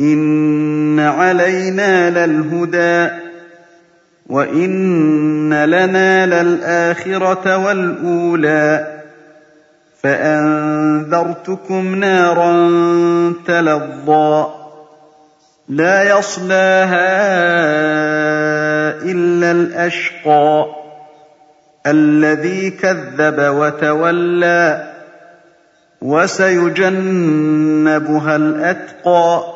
إِنَّ عَلَيْنَا لَلْهُدَىٰ وَإِنَّ لَنَا لَلْآخِرَةَ وَالْأُولَىٰ فَأَنذَرْتُكُمْ نَارًا تَلَظَّىٰ لَا يَصْلَاهَا إِلَّا الْأَشْقَى الَّذِي كَذَّبَ وَتَوَلَّىٰ وَسَيُجَنَّبُهَا الْأَتْقَى